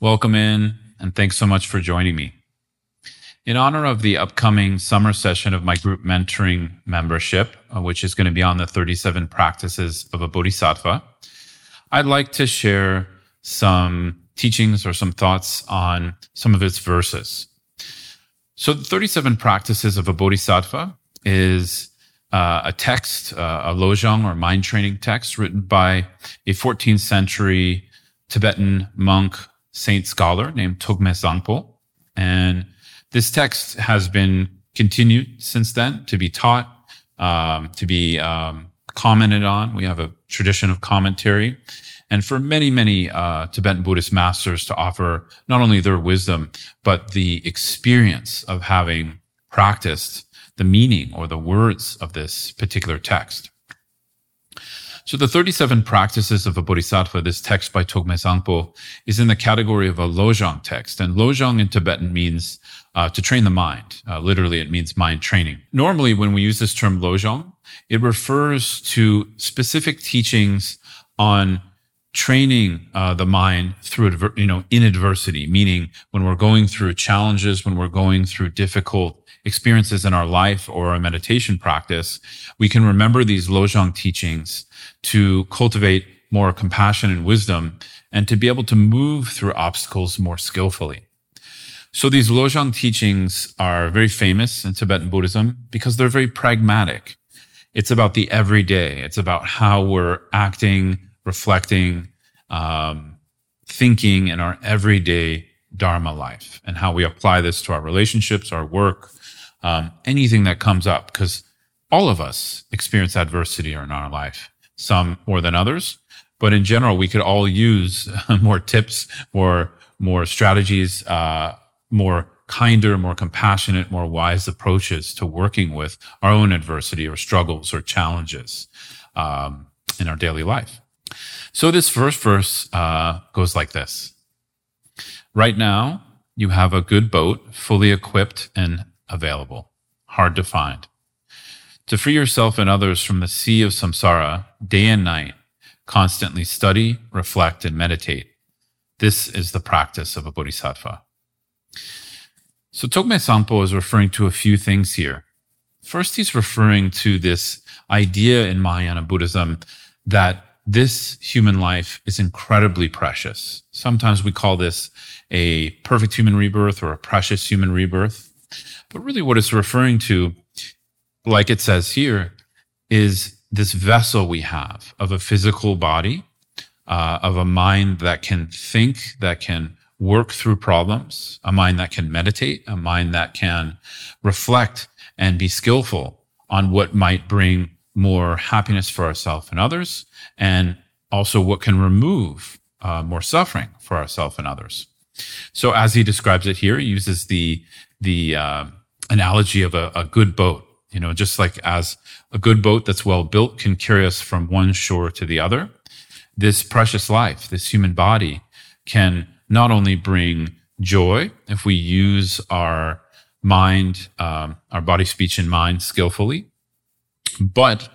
Welcome in, and thanks so much for joining me. In honor of the upcoming summer session of my group mentoring membership, uh, which is going to be on the 37 practices of a bodhisattva, I'd like to share some teachings or some thoughts on some of its verses. So the 37 practices of a bodhisattva is uh, a text, uh, a lojong or mind training text written by a 14th century Tibetan monk saint scholar named Togme Sangpo. And this text has been continued since then to be taught, um, to be um, commented on. We have a tradition of commentary. And for many, many uh, Tibetan Buddhist masters to offer not only their wisdom, but the experience of having practiced the meaning or the words of this particular text. So the 37 practices of a bodhisattva, this text by Togme Sangpo, is in the category of a lojong text. And lojong in Tibetan means uh, to train the mind. Uh, literally, it means mind training. Normally, when we use this term lojong, it refers to specific teachings on training uh, the mind through you know in adversity meaning when we're going through challenges when we're going through difficult experiences in our life or our meditation practice we can remember these lojong teachings to cultivate more compassion and wisdom and to be able to move through obstacles more skillfully. So these Lojong teachings are very famous in Tibetan Buddhism because they're very pragmatic. It's about the everyday. It's about how we're acting, reflecting, um, thinking in our everyday Dharma life and how we apply this to our relationships, our work, um, anything that comes up. Because all of us experience adversity in our life some more than others. But in general, we could all use more tips, more, more strategies, uh, more kinder, more compassionate, more wise approaches to working with our own adversity or struggles or challenges um, in our daily life. So this first verse uh, goes like this. Right now, you have a good boat, fully equipped and available, hard to find. To free yourself and others from the sea of samsara, day and night, constantly study, reflect, and meditate. This is the practice of a bodhisattva. So Togme Sangpo is referring to a few things here. First, he's referring to this idea in Mahayana Buddhism that this human life is incredibly precious. Sometimes we call this a perfect human rebirth or a precious human rebirth. But really what it's referring to like it says here, is this vessel we have of a physical body, uh, of a mind that can think, that can work through problems, a mind that can meditate, a mind that can reflect and be skillful on what might bring more happiness for ourselves and others, and also what can remove uh, more suffering for ourselves and others. So, as he describes it here, he uses the the uh, analogy of a, a good boat you know, just like as a good boat that's well built can carry us from one shore to the other, this precious life, this human body can not only bring joy if we use our mind, um, our body, speech, and mind skillfully, but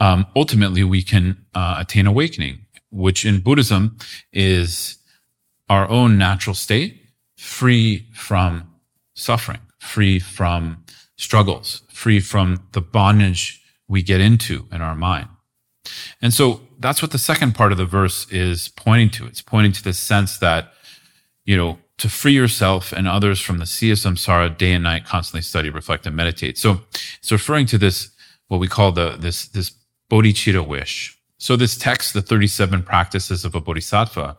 um, ultimately we can uh, attain awakening, which in Buddhism is our own natural state, free from suffering, free from struggles, free from the bondage we get into in our mind. And so that's what the second part of the verse is pointing to. It's pointing to the sense that, you know, to free yourself and others from the sea of samsara day and night, constantly study, reflect, and meditate. So it's referring to this, what we call the, this, this bodhicitta wish. So this text, the 37 practices of a bodhisattva,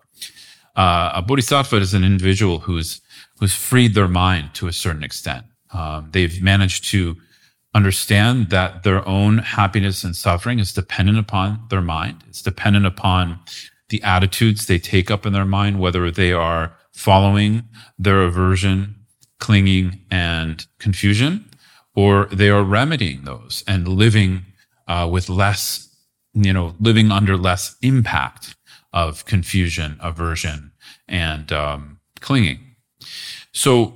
uh, a bodhisattva is an individual who's, who's freed their mind to a certain extent. Um, they've managed to understand that their own happiness and suffering is dependent upon their mind. It's dependent upon the attitudes they take up in their mind, whether they are following their aversion, clinging, and confusion, or they are remedying those and living uh, with less, you know, living under less impact of confusion, aversion, and um, clinging. So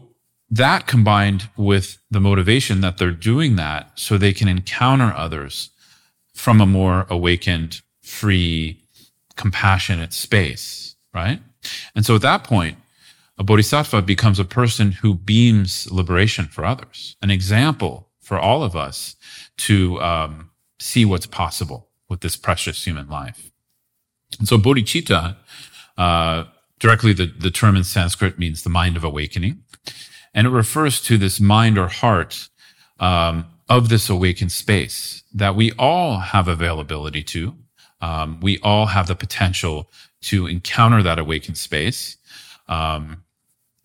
that combined with the motivation that they're doing that so they can encounter others from a more awakened, free, compassionate space, right? And so at that point, a bodhisattva becomes a person who beams liberation for others, an example for all of us to um, see what's possible with this precious human life. And so bodhicitta, uh, directly the, the term in Sanskrit means the mind of awakening. And it refers to this mind or heart um, of this awakened space that we all have availability to. Um, we all have the potential to encounter that awakened space. Um,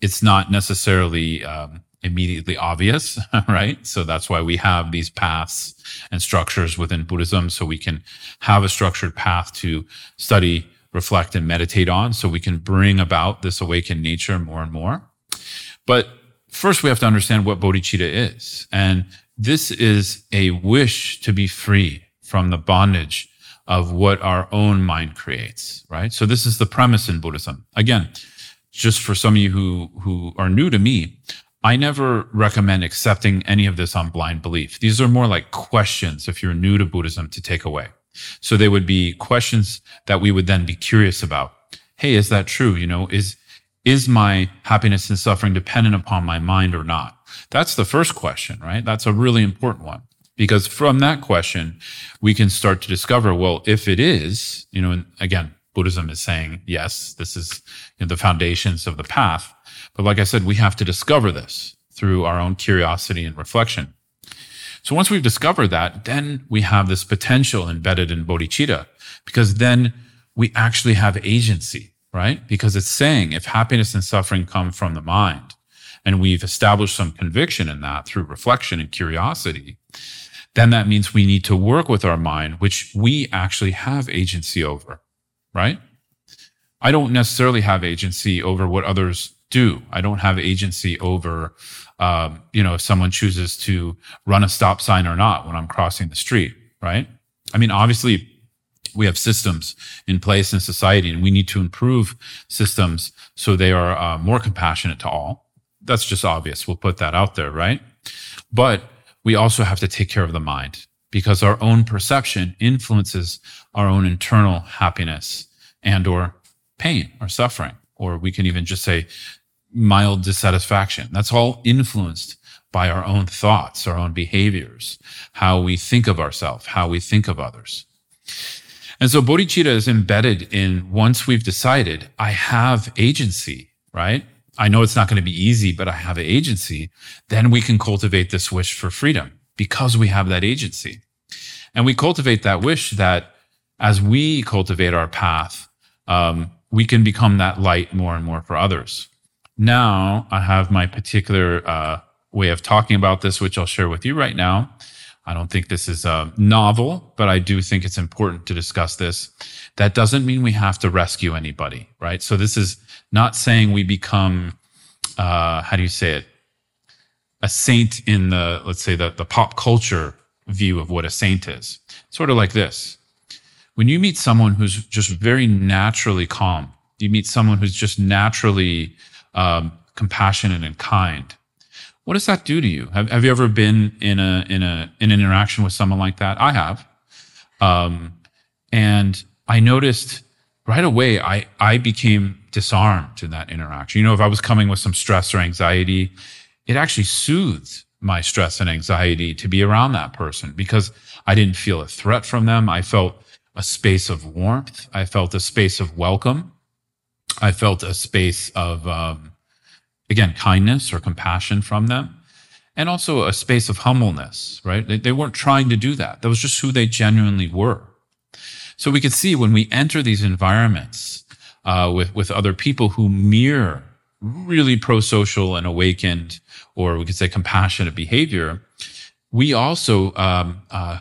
it's not necessarily um, immediately obvious, right? So that's why we have these paths and structures within Buddhism. So we can have a structured path to study, reflect, and meditate on. So we can bring about this awakened nature more and more. But first we have to understand what bodhicitta is. And this is a wish to be free from the bondage of what our own mind creates, right? So this is the premise in Buddhism. Again, just for some of you who, who are new to me, I never recommend accepting any of this on blind belief. These are more like questions if you're new to Buddhism to take away. So they would be questions that we would then be curious about. Hey, is that true? You know, is, is my happiness and suffering dependent upon my mind or not? That's the first question, right? That's a really important one because from that question, we can start to discover, well, if it is, you know, and again, Buddhism is saying, yes, this is you know, the foundations of the path. But like I said, we have to discover this through our own curiosity and reflection. So once we've discovered that, then we have this potential embedded in bodhicitta because then we actually have agency, right? Because it's saying if happiness and suffering come from the mind and we've established some conviction in that through reflection and curiosity, then that means we need to work with our mind, which we actually have agency over right? I don't necessarily have agency over what others do. I don't have agency over, um, you know, if someone chooses to run a stop sign or not when I'm crossing the street, right? I mean, obviously, we have systems in place in society and we need to improve systems so they are uh, more compassionate to all. That's just obvious. We'll put that out there, right? But we also have to take care of the mind because our own perception influences our own internal happiness and or pain or suffering or we can even just say mild dissatisfaction. That's all influenced by our own thoughts our own behaviors how we think of ourselves how we think of others. And so bodhicitta is embedded in once we've decided i have agency right? I know it's not going to be easy but i have agency then we can cultivate this wish for freedom because we have that agency. And we cultivate that wish that as we cultivate our path, um, we can become that light more and more for others. Now I have my particular uh, way of talking about this, which I'll share with you right now. I don't think this is novel, but I do think it's important to discuss this. That doesn't mean we have to rescue anybody, right? So this is not saying we become, uh, how do you say it? A saint in the, let's say, the, the pop culture view of what a saint is. Sort of like this. When you meet someone who's just very naturally calm, you meet someone who's just naturally um, compassionate and kind. What does that do to you? Have, have you ever been in a in a in an interaction with someone like that? I have, um, and I noticed right away I I became disarmed in that interaction. You know, if I was coming with some stress or anxiety, it actually soothed my stress and anxiety to be around that person because I didn't feel a threat from them. I felt a space of warmth. I felt a space of welcome. I felt a space of, um, again, kindness or compassion from them and also a space of humbleness, right? They, they weren't trying to do that. That was just who they genuinely were. So we could see when we enter these environments, uh, with, with other people who mirror really pro-social and awakened, or we could say compassionate behavior, we also, um, uh,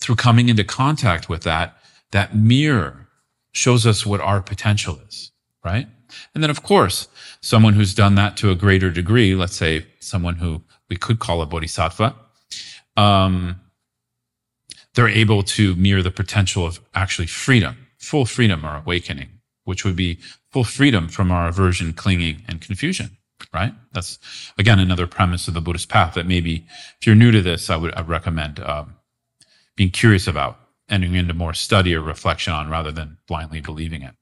through coming into contact with that, that mirror shows us what our potential is, right? And then, of course, someone who's done that to a greater degree, let's say someone who we could call a bodhisattva, um, they're able to mirror the potential of actually freedom, full freedom or awakening, which would be full freedom from our aversion, clinging, and confusion, right? That's, again, another premise of the Buddhist path that maybe if you're new to this, I would I'd recommend um, being curious about, entering into more study or reflection on rather than blindly believing it.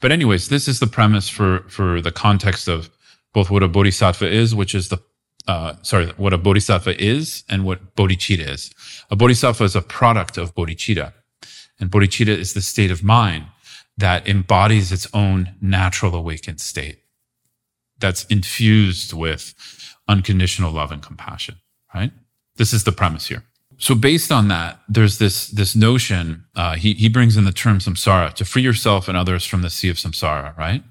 But anyways, this is the premise for, for the context of both what a bodhisattva is, which is the, uh, sorry, what a bodhisattva is and what bodhicitta is. A bodhisattva is a product of bodhicitta. And bodhicitta is the state of mind that embodies its own natural awakened state that's infused with unconditional love and compassion, right? This is the premise here. So based on that, there's this, this notion, uh, he, he brings in the term samsara to free yourself and others from the sea of samsara, right?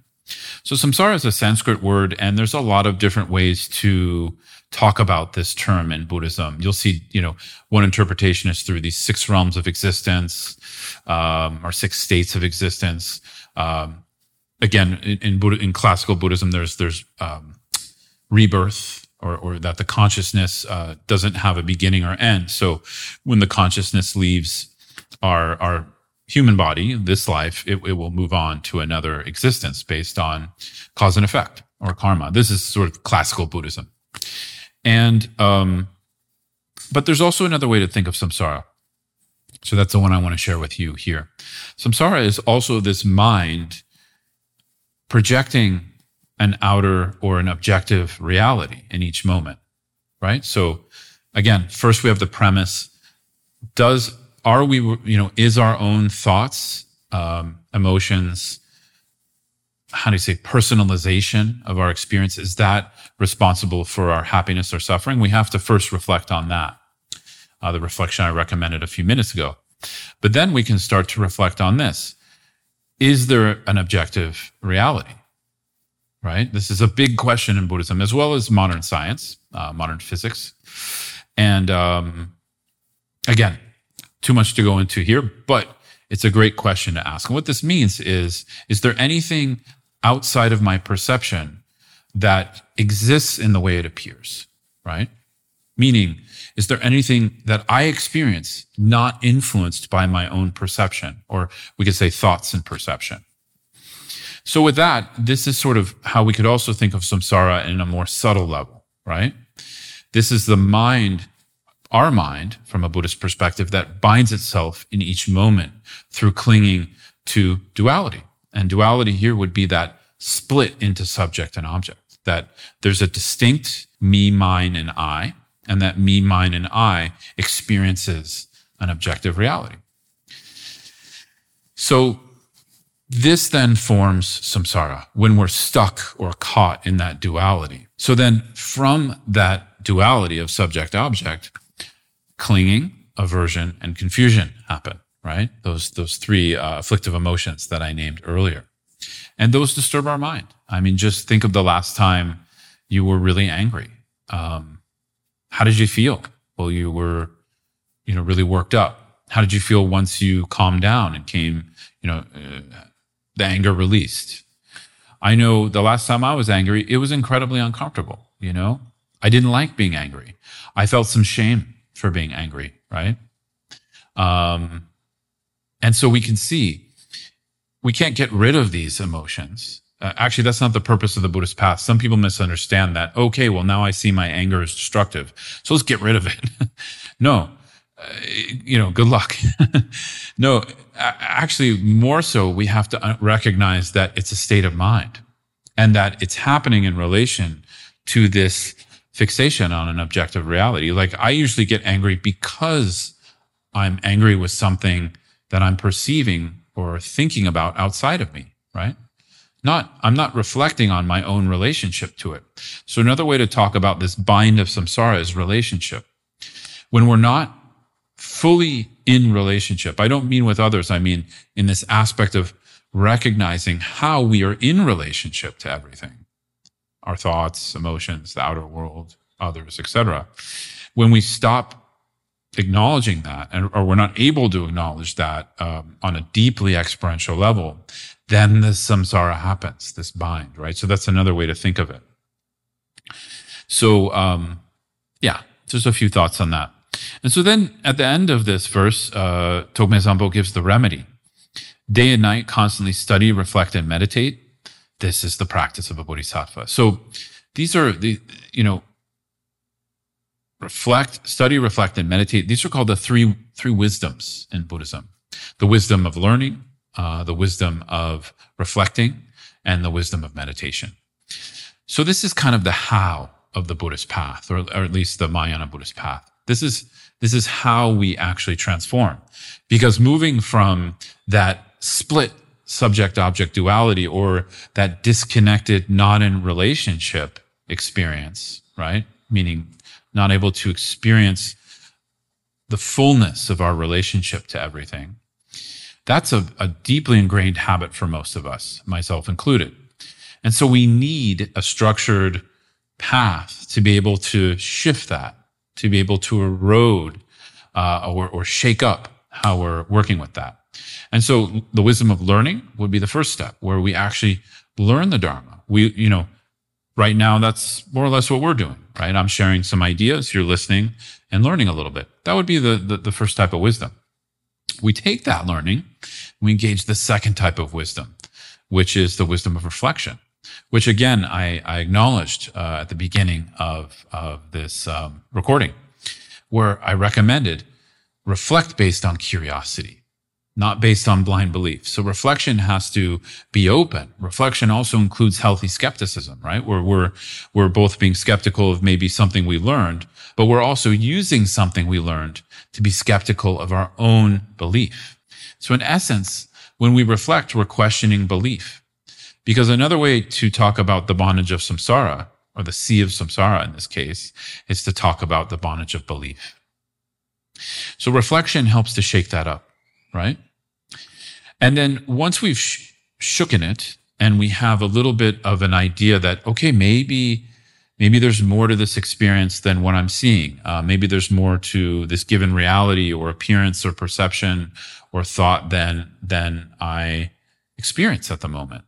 So samsara is a Sanskrit word, and there's a lot of different ways to talk about this term in Buddhism. You'll see, you know, one interpretation is through these six realms of existence, um, or six states of existence. Um, again, in, in, Buddha, in classical Buddhism, there's there's um, rebirth, or, or that the consciousness uh, doesn't have a beginning or end. So when the consciousness leaves our our human body, this life, it, it will move on to another existence based on cause and effect or karma. This is sort of classical Buddhism. And um, but there's also another way to think of samsara. So that's the one I want to share with you here. Samsara is also this mind projecting an outer or an objective reality in each moment, right? So again, first we have the premise. Does, are we, you know, is our own thoughts, um, emotions, how do you say, personalization of our experience, is that responsible for our happiness or suffering? We have to first reflect on that. Uh, the reflection I recommended a few minutes ago. But then we can start to reflect on this. Is there an objective reality? right? This is a big question in Buddhism as well as modern science, uh, modern physics. And um, again, too much to go into here, but it's a great question to ask. And what this means is, is there anything outside of my perception that exists in the way it appears, right? Meaning, is there anything that I experience not influenced by my own perception? Or we could say thoughts and perception. So with that, this is sort of how we could also think of samsara in a more subtle level, right? This is the mind, our mind from a Buddhist perspective that binds itself in each moment through clinging to duality. And duality here would be that split into subject and object, that there's a distinct me, mine, and I, and that me, mine, and I experiences an objective reality. So this then forms samsara when we're stuck or caught in that duality. So then from that duality of subject object, clinging, aversion, and confusion happen, right? Those, those three uh, afflictive emotions that I named earlier. And those disturb our mind. I mean, just think of the last time you were really angry. Um, how did you feel? Well, you were, you know, really worked up. How did you feel once you calmed down and came, you know, uh, the anger released. I know the last time I was angry, it was incredibly uncomfortable. You know, I didn't like being angry. I felt some shame for being angry, right? Um, and so we can see we can't get rid of these emotions. Uh, actually, that's not the purpose of the Buddhist path. Some people misunderstand that. Okay, well, now I see my anger is destructive. So let's get rid of it. no, you know, good luck. no, actually, more so, we have to uh, recognize that it's a state of mind and that it's happening in relation to this fixation on an objective reality. Like I usually get angry because I'm angry with something that I'm perceiving or thinking about outside of me, right? Not, I'm not reflecting on my own relationship to it. So another way to talk about this bind of samsara is relationship. When we're not fully in relationship. I don't mean with others. I mean in this aspect of recognizing how we are in relationship to everything, our thoughts, emotions, the outer world, others, etc. When we stop acknowledging that, and, or we're not able to acknowledge that um, on a deeply experiential level, then the samsara happens, this bind, right? So that's another way to think of it. So, um, yeah, just a few thoughts on that. And so then at the end of this verse, uh, Togme Sangpo gives the remedy. Day and night, constantly study, reflect, and meditate. This is the practice of a bodhisattva. So these are the, you know, reflect, study, reflect, and meditate. These are called the three, three wisdoms in Buddhism. The wisdom of learning, uh, the wisdom of reflecting, and the wisdom of meditation. So this is kind of the how of the Buddhist path, or, or at least the Mahayana Buddhist path. This is this is how we actually transform, because moving from that split subject object duality or that disconnected, not in relationship experience, right? Meaning not able to experience the fullness of our relationship to everything. That's a, a deeply ingrained habit for most of us, myself included. And so we need a structured path to be able to shift that, to be able to erode uh, or, or shake up how we're working with that. And so the wisdom of learning would be the first step where we actually learn the Dharma. We, you know, right now that's more or less what we're doing, right? I'm sharing some ideas, you're listening and learning a little bit. That would be the, the, the first type of wisdom. We take that learning, we engage the second type of wisdom, which is the wisdom of reflection, which again, I, I acknowledged uh, at the beginning of, of this um, recording, where I recommended reflect based on curiosity not based on blind belief. So reflection has to be open. Reflection also includes healthy skepticism, right? Where we're, we're both being skeptical of maybe something we learned, but we're also using something we learned to be skeptical of our own belief. So in essence, when we reflect, we're questioning belief. Because another way to talk about the bondage of samsara, or the sea of samsara in this case, is to talk about the bondage of belief. So reflection helps to shake that up, right? And then once we've sh- shooken it and we have a little bit of an idea that, okay, maybe, maybe there's more to this experience than what I'm seeing. Uh, maybe there's more to this given reality or appearance or perception or thought than, than I experience at the moment.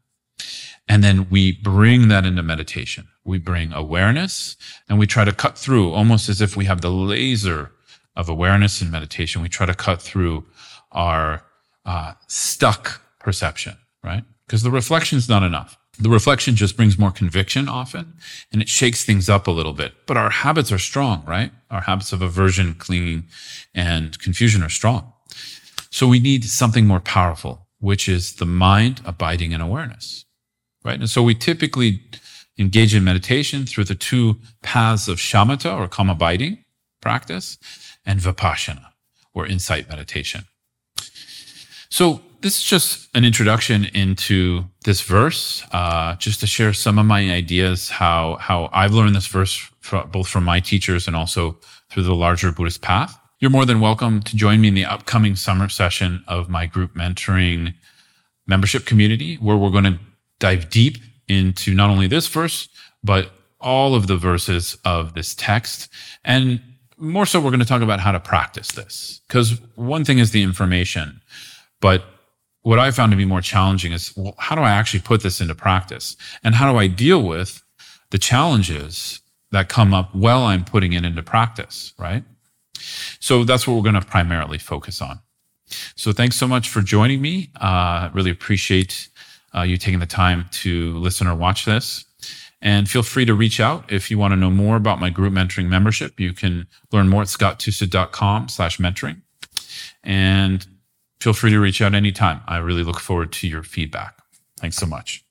And then we bring that into meditation. We bring awareness and we try to cut through almost as if we have the laser of awareness in meditation. We try to cut through our uh, stuck perception, right? Because the reflection is not enough. The reflection just brings more conviction often and it shakes things up a little bit. But our habits are strong, right? Our habits of aversion, clinging, and confusion are strong. So we need something more powerful, which is the mind abiding in awareness, right? And so we typically engage in meditation through the two paths of shamatha or calm abiding practice and vipassana or insight meditation. So this is just an introduction into this verse, uh, just to share some of my ideas, how, how I've learned this verse from, both from my teachers and also through the larger Buddhist path. You're more than welcome to join me in the upcoming summer session of my group mentoring membership community, where we're going to dive deep into not only this verse, but all of the verses of this text. And more so, we're going to talk about how to practice this. Because one thing is the information, but what I found to be more challenging is, well, how do I actually put this into practice? And how do I deal with the challenges that come up while I'm putting it into practice, right? So that's what we're going to primarily focus on. So thanks so much for joining me. Uh, really appreciate uh, you taking the time to listen or watch this. And feel free to reach out if you want to know more about my group mentoring membership. You can learn more at scotttusa.com slash mentoring. And feel free to reach out anytime. I really look forward to your feedback. Thanks so much.